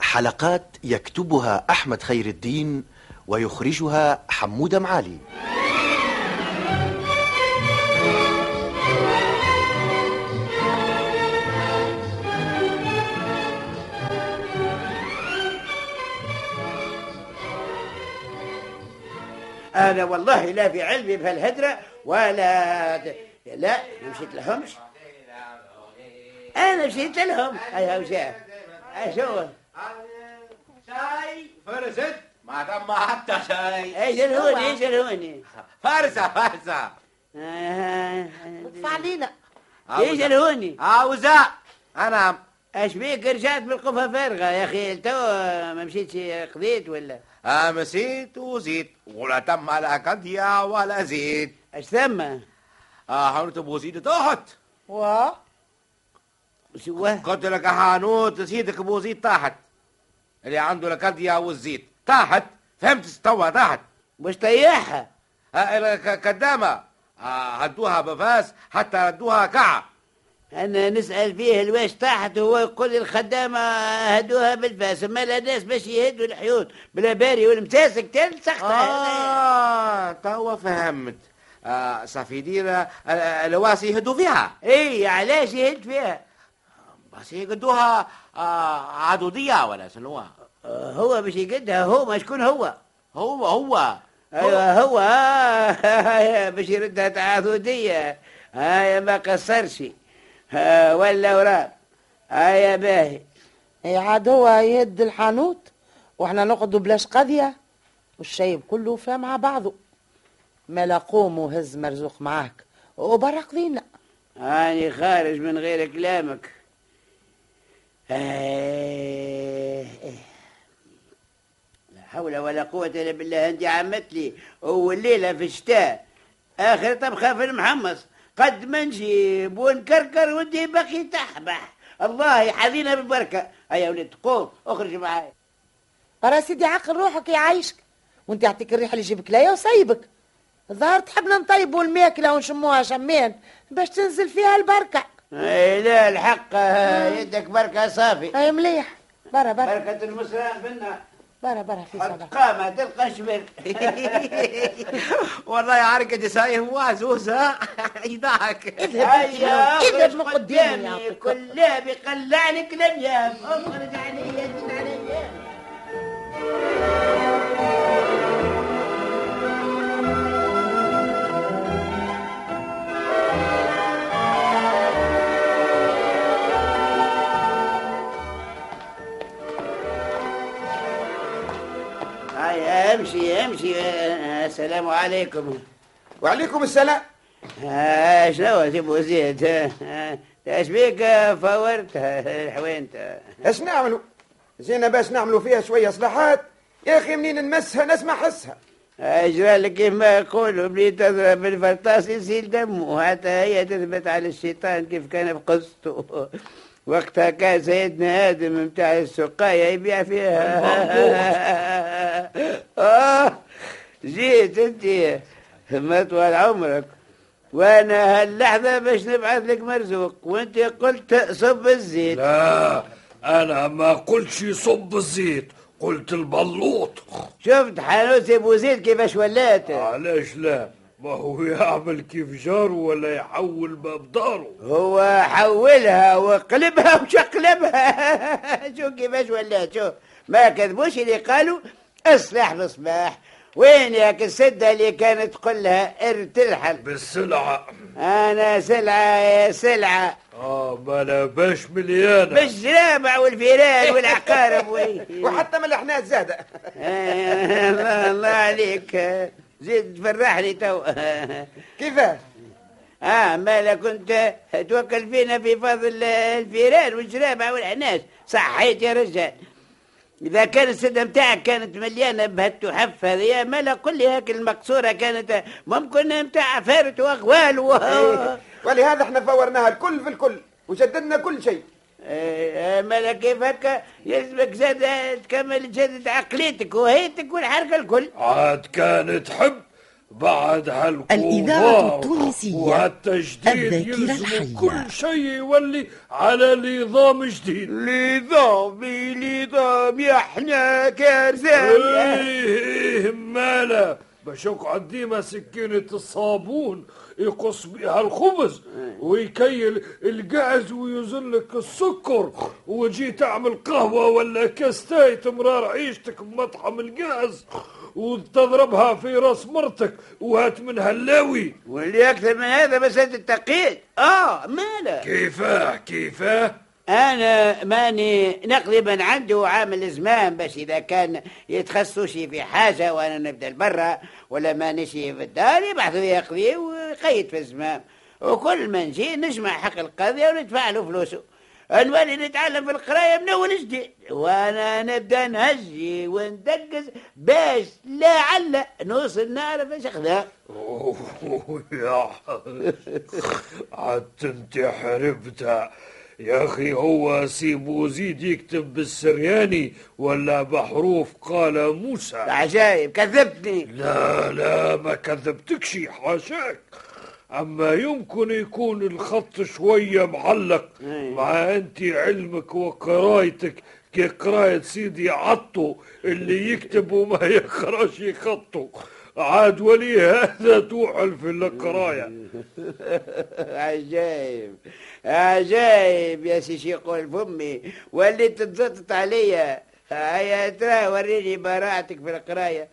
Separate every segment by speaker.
Speaker 1: حلقات يكتبها أحمد خير الدين ويخرجها حمودة معالي.
Speaker 2: أنا والله لا في علمي بهالهدرة ولا لا مشيت لهمش. أنا مشيت لهم. هيا وشاف شو؟
Speaker 3: شاي. فرست ما تم حتى شاي.
Speaker 2: إيش الهوني إيش الهوني
Speaker 3: فرسة فرسة
Speaker 4: ادفع علينا
Speaker 2: إيش الهوني
Speaker 3: عاوزة أنا
Speaker 2: اش بيك؟ رجعت بالقفه فارغة يا أخي. تو ما مشيتش قضيت ولا؟
Speaker 3: مسيت وزيت ولا تم لا قضية ولا زيت.
Speaker 2: اش ثم؟
Speaker 3: آه حاولت بوزيد تحت
Speaker 4: و
Speaker 2: شو
Speaker 3: قلت لك حانوت سيدك بوزيد تحت اللي عنده القضية والزيت تحت فهمت استوى تحت
Speaker 2: مش طيحها
Speaker 3: آه كدامة. آه هدوها بفاس حتى ردوها كعة
Speaker 2: أنا نسأل فيه الواش تحت وهو يقول لي الخدامة هدوها بالفاس. أما لا ناس باش يهدوا الحيوط. بلا باري والمساسك سخطه
Speaker 3: آه توا فهمت. آه صفيديرة الواسي يهدوا فيها.
Speaker 2: إي علاش يهد فيها؟
Speaker 3: بس يقدوها آه عدودية ولا شنو
Speaker 2: آه، هو باش يقدها هو ما شكون هو.
Speaker 3: هو هو.
Speaker 2: أيوه هو. آه، باش يردها تعاذوديه هاي ما قصرش. آه، ولا وراه. هاي باهي
Speaker 4: إي عاد هو يهد الحانوت وإحنا نقعدوا بلاش قضية والشيب كله فيها مع بعضه. ملا قوم وهز مرزوق معاك وبرا قضينا
Speaker 2: هاني خارج من غير كلامك. آه، لا حول ولا قوة إلا بالله أنت عمت لي والليلة في الشتاء. آخر طبخة في المحمص. قد ما نجيب ونكركر وانت باقي تحبح. الله يحذينا بالبركة. هيا ولد قوم أخرج معاي.
Speaker 4: برا سيدي عقل روحك يعيشك وأنت يعطيك الريحة اللي يجيبك ليا وسيبك الظاهر تحبنا نطيبوا الماكلة ونشموها شمان باش تنزل فيها البركة.
Speaker 2: اي لا الحق آه، يدك بركة صافي.
Speaker 4: أي مليح. برا برا.
Speaker 2: بركة المسلم بنا.
Speaker 4: برا برا في صبر
Speaker 2: قامة تلقى شبر
Speaker 3: والله عركة سايه وازوزة يضحك
Speaker 2: هيا
Speaker 4: اذهب من قدامي
Speaker 2: كلها بيقلعنك الأيام اخرج علي انت علي. امشي امشي. السلام عليكم.
Speaker 5: وعليكم السلام.
Speaker 2: آه، شنو سيبو زيد آه، آه، إيش بيك؟ فورت. الحوينت
Speaker 5: إيش نعملوا زينا باش نعملوا فيها شوية اصلاحات. يا أخي منين نمسها؟ نسمع حسها.
Speaker 2: اجرى لك كيما يقولوا. بلي تضرب بالفرطاس يسيل دمه. حتى هي تثبت على الشيطان كيف كان في قصته وقتها كان سيدنا آدم متاع السقايه يبيع فيها. جيت انت ما طوال عمرك. وأنا هاللحظة باش نبعث لك مرزوق وانت قلت صب الزيت.
Speaker 6: لا أنا ما قلتش صب الزيت قلت البلوط.
Speaker 2: شفت حانوت أبو زيد كيفاش ولات
Speaker 6: علاش لا؟ ما هو يعمل كيف جاره ولا يحول باب داره
Speaker 2: هو حولها وقلبها وشقلبها. شوف كيفاش ولات شوف. ما كذبوش اللي قالوا اصلح بصباح وين ياك السدة اللي كانت تقول لها ارتلحل
Speaker 6: بالسلعة.
Speaker 2: أنا سلعة يا سلعة.
Speaker 6: آه ما لا باش مليانة.
Speaker 2: بالجرابع والفيران والعقارب
Speaker 5: وحتى من الحناش زادة
Speaker 2: آه، الله الله عليك. زيد تفرحني تو.
Speaker 5: كيفاه
Speaker 2: آه مالا كنت توكل فينا في فضل الفيران والجرابة والعناش صحيت يا رجال. إذا كان السدة متاعك كانت مليانة بهالتحف هذه مالا قل لي هاك المقصورة كانت ممكن متاع فارت وأغوال و...
Speaker 5: إيه، ولهذا إحنا فورناها الكل في الكل وجددنا كل شيء.
Speaker 2: مالا كيف هكا؟ يلزمك زاد تكمل تجدد عقليتك وهيتك والحركة الكل.
Speaker 6: عاد كانت تحب بعد هالكبار
Speaker 7: الإذاعة التونسية.
Speaker 6: وهالتجديد
Speaker 7: الذاكرة
Speaker 6: يلزم. كل شيء يولي على نظام جديد.
Speaker 2: نظامي نظام يا إحنا كارثة
Speaker 6: إيه مالا. باش يقعد ديما سكينة الصابون. يقص بها الخبز ويكيل القعز ويوزن لك السكر وتجي تعمل قهوة ولا كاستاي تمرار عيشتك بمطعم القعز وتضربها في راس مرتك وهات منها اللاوي.
Speaker 2: واللي أكثر من هذا مسألة التقييد آه مالا
Speaker 6: كيفاه كيفاه؟
Speaker 2: أنا ماني من عنده عامل زمان باش إذا كان يتخصصوا شي في حاجة وأنا نبدأ برا ولا ما نشي في الدار يبعثوا يقضي ويقيد في الزمام وكل ما نجي نجمع حق القضية وندفع له فلوسه. نولي نتعلم في القراية من أول جديد. وأنا نبدأ نهجي وندقز باش لعل نوصل نعرف
Speaker 6: إيش يا عاد أنت حربتها. يا أخي هو سيبو زيد يكتب بالسرياني ولا بحروف قال موسى.
Speaker 2: عجايب كذبتني
Speaker 6: لا لا ما كذبتكش حاشاك أما يمكن يكون الخط شوية معلق.
Speaker 2: أي.
Speaker 6: مع أنت علمك وقرايتك كقراية سيدي عطو اللي يكتب وما يقراش يخطو. عاد ولي هذا توحل في القراية.
Speaker 2: عجايب. عجايب يا سي يقول فمي واللي تتزطط عليا. هيا ترى وريني براعتك في القراية.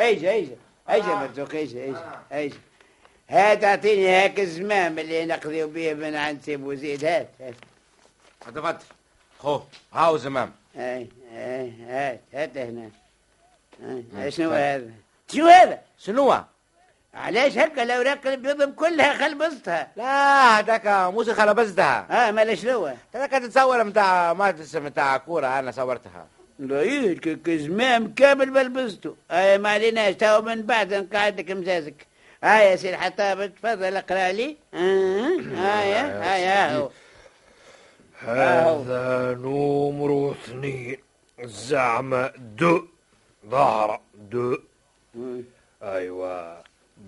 Speaker 2: ايجا ايجا ايجا مرزوق ايجا ايجا ايجا هات اعطيني هاك الزمام اللي نقضي به من عند سي بوزيد هات هات
Speaker 3: تفضل خو هاو زمام
Speaker 2: هاي هاي هات هات هنا. هاي. شنو هذا؟ شنو هذا؟
Speaker 3: شنو
Speaker 2: علاش هكا؟ الاوراق البيضم كلها خلبصتها
Speaker 3: لا هذاك موسى خلبزتها
Speaker 2: آه مالا شنو
Speaker 3: هذاك تتصور متاع ماتس متاع كورة أنا صورتها.
Speaker 2: لا كزمام كامل بلبسته اي ما عليناش تو من بعد نقعدك مزازك. هاي يا سي الحطاب تفضل اقرأ لي. آه، هايا هايا هو.
Speaker 6: هذا نمر اثنين زعما دو ظهر دو. أيوه.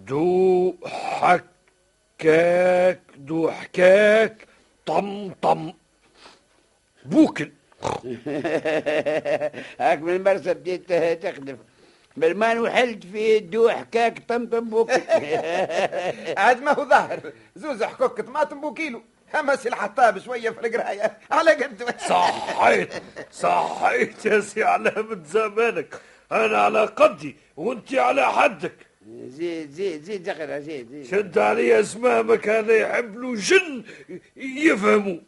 Speaker 6: دو حكاك دو حكاك طم طم بوكل.
Speaker 2: هاك من المرسى بديت تخدم. بالمان وحلت في الدو حكاك طمطم بوك
Speaker 5: عاد ما هو ظاهر. زوز حكوك طماطم بوكيلو. أما سي الحطاب شوية في القراية. على قد.
Speaker 6: صحيت. صحيت يا سي علامة زمانك. أنا على قدي وأنت على حدك.
Speaker 2: زيد زيد زيد اقرا زيد زيد.
Speaker 6: شد علي اسمامك هذا يحب له جن يفهموا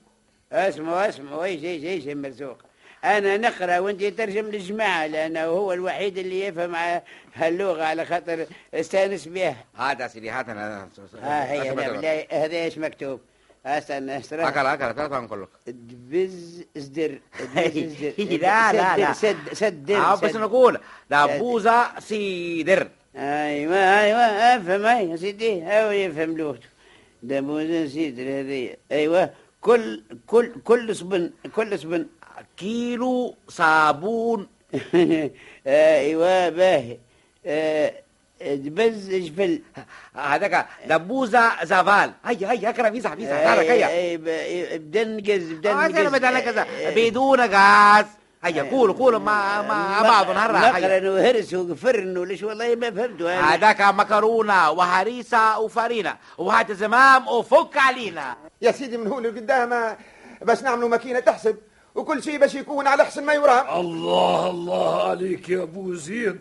Speaker 2: اسمعوا اسمعوا إيش إيش إيش يا مرزوق؟ أنا نقرأ وأنت ترجم للجماعه لأنه هو الوحيد اللي يفهم هاللغة على خاطر استأنس بها.
Speaker 3: هذا سيدي هات أنا.
Speaker 2: ها هي هنا بالله هذا إيش مكتوب؟ استنى استنى
Speaker 3: أكل ثلاثة نقول لك.
Speaker 2: دبز ازدر
Speaker 3: لا، لا، لا.
Speaker 2: سد سد
Speaker 3: آه
Speaker 2: سد
Speaker 3: بس نقول دبوزة سيدر.
Speaker 2: أيوه أيوه افهم يا سيدي هاو يفهم لغته دبوزة سيدر هذه أيوه كل كل كل صبن كل صبن
Speaker 3: كيلو صابون
Speaker 2: أيوه باهي آه، دبز جفل
Speaker 3: هذاك دبوزة زفال هيا هيا اقرا فيزا فيزا تعال
Speaker 2: أي-
Speaker 3: هيا
Speaker 2: أي، ب- بدن نقز بدن
Speaker 3: آه،
Speaker 2: نقز
Speaker 3: أنا بدل كذا
Speaker 2: آه،
Speaker 3: بدون غاز هيا قولوا قولوا مع مع بعض نهرة هيا
Speaker 2: مقرن وهرس وقفرن وليش والله ما فهمتوا.
Speaker 3: هذاك مكرونة وهريسة وفرينة وهات زمام وفك علينا
Speaker 5: يا سيدي من هون لقدام باش نعملوا ماكينه تحسب وكل شيء باش يكون على حسن ما يرام
Speaker 6: الله الله عليك يا ابو زيد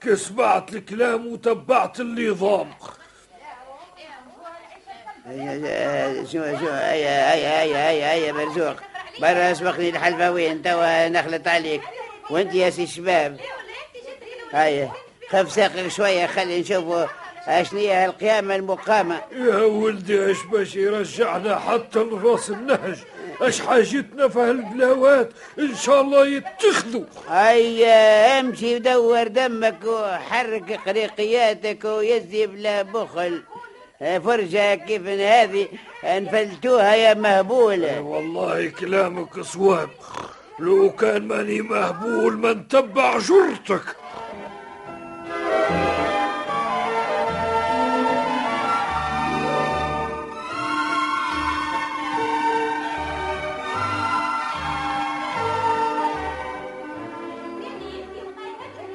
Speaker 6: كي سمعت الكلام وتبعت النظام
Speaker 2: شو شو هيا هيا هيا هيا هيا مرزوق برا اسبقني الحلفة وين توا نخلط عليك. وانت يا سي الشباب هيا خف ساقك شوية خلي نشوفوا اشنية القيامة المقامة.
Speaker 6: يا ولدي اش باش يرجعنا حتى لراس النهج؟ اش حاجتنا في هالبلاوات؟ إن شاء الله يتخذوا.
Speaker 2: هيا امشي ودور دمك وحرك قريقياتك ويزي بلا بخل. فرجة كيف هذه؟ أنفلتوها يا مهبولة
Speaker 6: والله كلامك صواب لو كان ماني مهبول ما نتبع جرتك.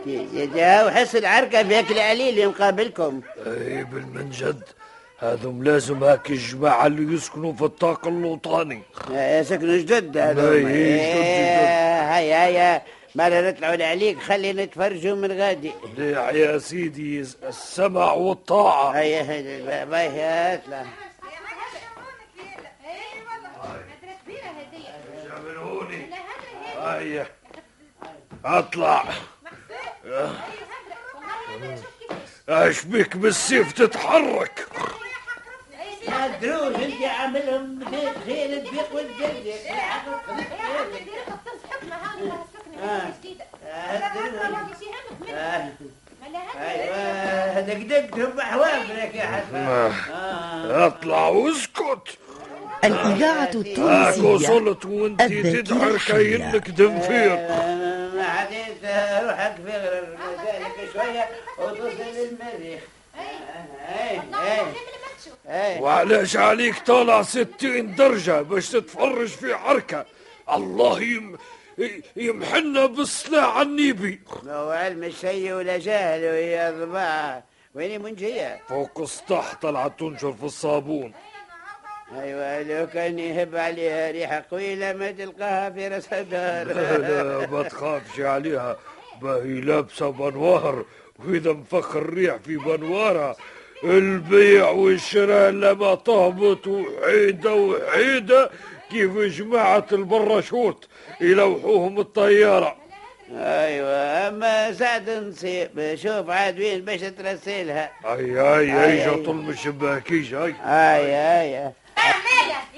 Speaker 2: يا جا وحس العركة في أكل عليل اللي مقابلكم
Speaker 6: أي بالمنجد. هذم لازم هاك الجماعة اللي يسكنوا في الطاق اللوطاني
Speaker 2: يا سكنوا جدد
Speaker 6: أي، جدد، جدد.
Speaker 2: هيا هيا ما نطلعوا عليك؟ خلينا نتفرجوا من غادي.
Speaker 6: داع يا سيدي السمع والطاعة.
Speaker 2: هيا هيا باهي اطلع
Speaker 6: هيا أطلع. إيش بك بالسيف تتحرك؟
Speaker 2: ما تدروش انت عاملهم خير الديق والجلد أيوه دقدقتهم بحوافرك يا حسن
Speaker 6: اطلع واسكت.
Speaker 7: الإذاعة
Speaker 6: هاك
Speaker 7: التونسية
Speaker 6: وصلت وانت
Speaker 7: الحية.
Speaker 6: كأنك دنفير
Speaker 2: ما حديت روحك في ذلك شوية. وتصل للمريخ. اي اي اي
Speaker 6: وعلاش عليك طالع ستين درجة باش تتفرج في عركة الله يم... يمحنا بالصلاع النيبي
Speaker 2: ما هو علم الشيء ولا جهل وهي ضباع وين منجية
Speaker 6: فوق السطح طلعت تنشر في الصابون.
Speaker 2: أيوه لو كان يهب عليها ريحة قويلة ما تلقاها في رأس الدار.
Speaker 6: لا لا ما تخافش عليها. باهي لابسة بنوار. وإذا مفخر ريح في بنوارها البيع والشراء لما تهبط وحيدة وحيدة كيف جماعة البراشوت يلوحوهم الطيارة.
Speaker 2: أيوه أما سعد نصيب شوف عاد وين باش ترسلها
Speaker 6: أي أي أي
Speaker 2: أي.
Speaker 6: جا طل الشباكيش أي.
Speaker 2: أي أي
Speaker 8: مالا يلا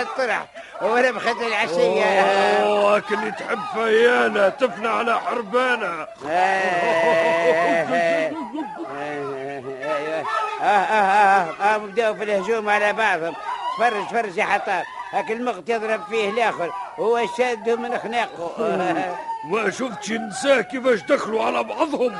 Speaker 2: الطرح وربخة العشية
Speaker 6: اوه اللي تحب فيانا تفنى على حربانة
Speaker 2: آه آه آه آه بدأوا في الهجوم على بعضهم تفرج تفرج يا حطاب هاك المغط يضرب فيه الآخر هو شاده من خناقه
Speaker 6: ما شفتش النساء كيفاش دخلوا على بعضهم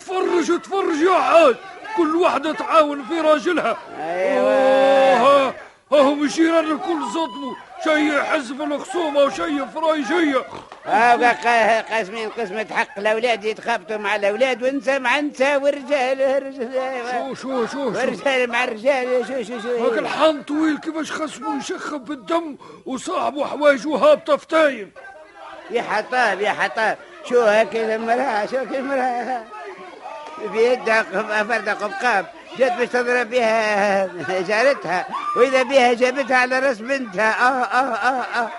Speaker 6: تفرج تفرج يا حاج كل واحدة تعاون في راجلها
Speaker 2: أيوة.
Speaker 6: هم الجيران الكل صدموا شي يحز في الخصومة وشي في رايجية
Speaker 2: آه قاسمين قسمة حق الأولاد يتخابطوا مع الأولاد والنساء مع النساء والرجال الرجال-
Speaker 6: شو شو شو شو؟
Speaker 2: والرجال مع الرجال. شو شو شو
Speaker 6: هاك الحان طويل كيفاش خصمه يشخب بالدم وصاحبه حوايجه هابطة في تايم.
Speaker 2: يا حطاب يا حطاب. شو هاك المرأة شو هاك المرأة؟ بيدها فردة قبقاب. جت باش تضرب بها جارتها وإذا بها جابتها على رأس بنتها. آه آه آه آه.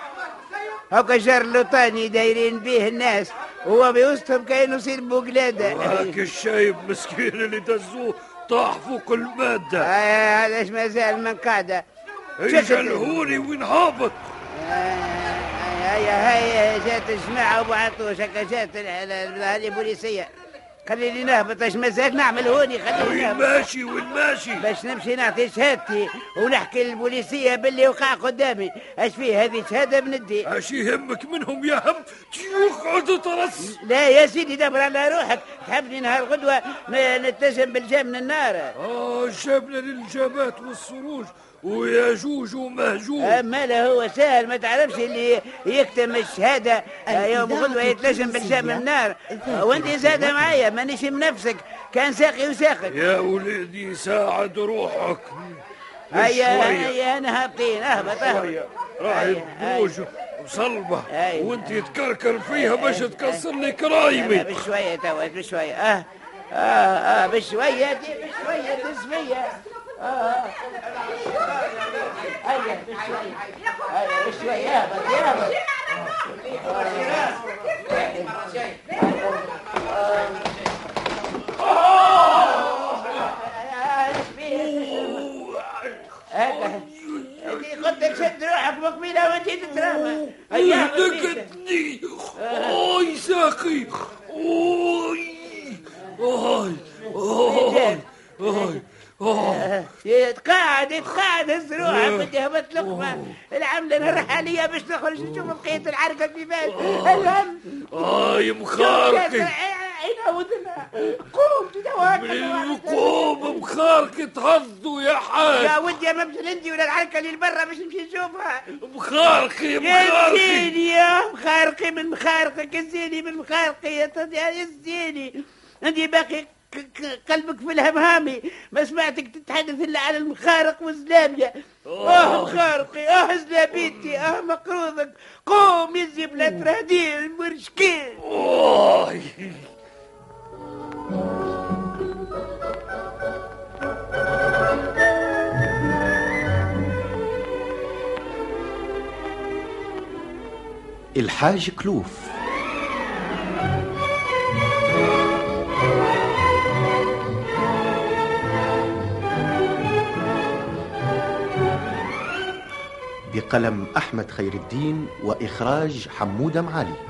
Speaker 2: هاكا جار لوطاني دايرين به الناس وهو بوسطهم كأنه يصير بوقلادة.
Speaker 6: هاك الشايب مسكين اللي دزوه طاح فوق المادة.
Speaker 2: آه، هذا إيش ما زال من قاعدة.
Speaker 6: اجا الهوني وين هابط؟
Speaker 2: هيا هيا جات الجماعة وابو عطوش هكا جات ال- خليني نهبط اش مازال نعمل هوني خليني نهبط.
Speaker 6: ماشي وين ماشي؟
Speaker 2: باش نمشي نعطي شهادتي ونحكي للبوليسية باللي وقع قدامي. اش فيه هذه شهادة بندي
Speaker 6: اش يهمك منهم؟ يا هم تقعد ترص
Speaker 2: لا يا سيدي دبر على روحك. تحبني نهار غدوة ن- نتسم بالجام من النار.
Speaker 6: آه جابنا للجابات والسروج. وياجوج ومهجوج.
Speaker 2: اما لا هو سهل ما تعرفش اللي يكتم الشهادة. آه، يوم غدوة يتلجم
Speaker 7: التونسية.
Speaker 2: النار.
Speaker 7: إذاعة
Speaker 2: وأنت زاده معايا مانيش بنفسك كان ساقي وساقك.
Speaker 6: يا وليدي ساعد روحك.
Speaker 2: هيا. هيا أنا هابطين. أهبط
Speaker 6: أهبط. راهي
Speaker 2: هيا،
Speaker 6: بوج وصلبة.
Speaker 2: هيا.
Speaker 6: وأنت تكركر فيها باش تكسر لي كرايمي
Speaker 2: بشوية توا بشوية. آه. آه آه بشوية دي بشوية تسمية. آه هيا بشويه اهبط اهبط هكا انت قلت تشد روحك مقبله وانت تترمى هيا
Speaker 6: نكدني اوي ساقي اوي اوي اوي اوي
Speaker 2: يتقاعد هز روحك بدي هبط لقمة. العملة الرحالية باش نخرج نشوف بقية العركة كيفاش الهم
Speaker 6: اي مخارقي.
Speaker 2: عينا وذنا قوم تتواكل
Speaker 6: القوم مخارقي تهضوا يا حاج.
Speaker 2: يا ودي ما بمشي لندي ولا العركة اللي برا باش نمشي نشوفها.
Speaker 6: مخارقي
Speaker 2: يا
Speaker 6: مخارقي.
Speaker 2: زيني يا مخارقي من مخارقك الزيني من مخارقي يا يا الزيني عندي باقي قلبك في الهمهامي. ما سمعتك تتحدث إلا على المخارق والزلامية آه مخارقي آه زلابيتي آه مقروضك. قوم يزي بلا تراديل المرشكين.
Speaker 1: الحاج كلوف. بقلم أحمد خير الدين وإخراج حمودة معالي.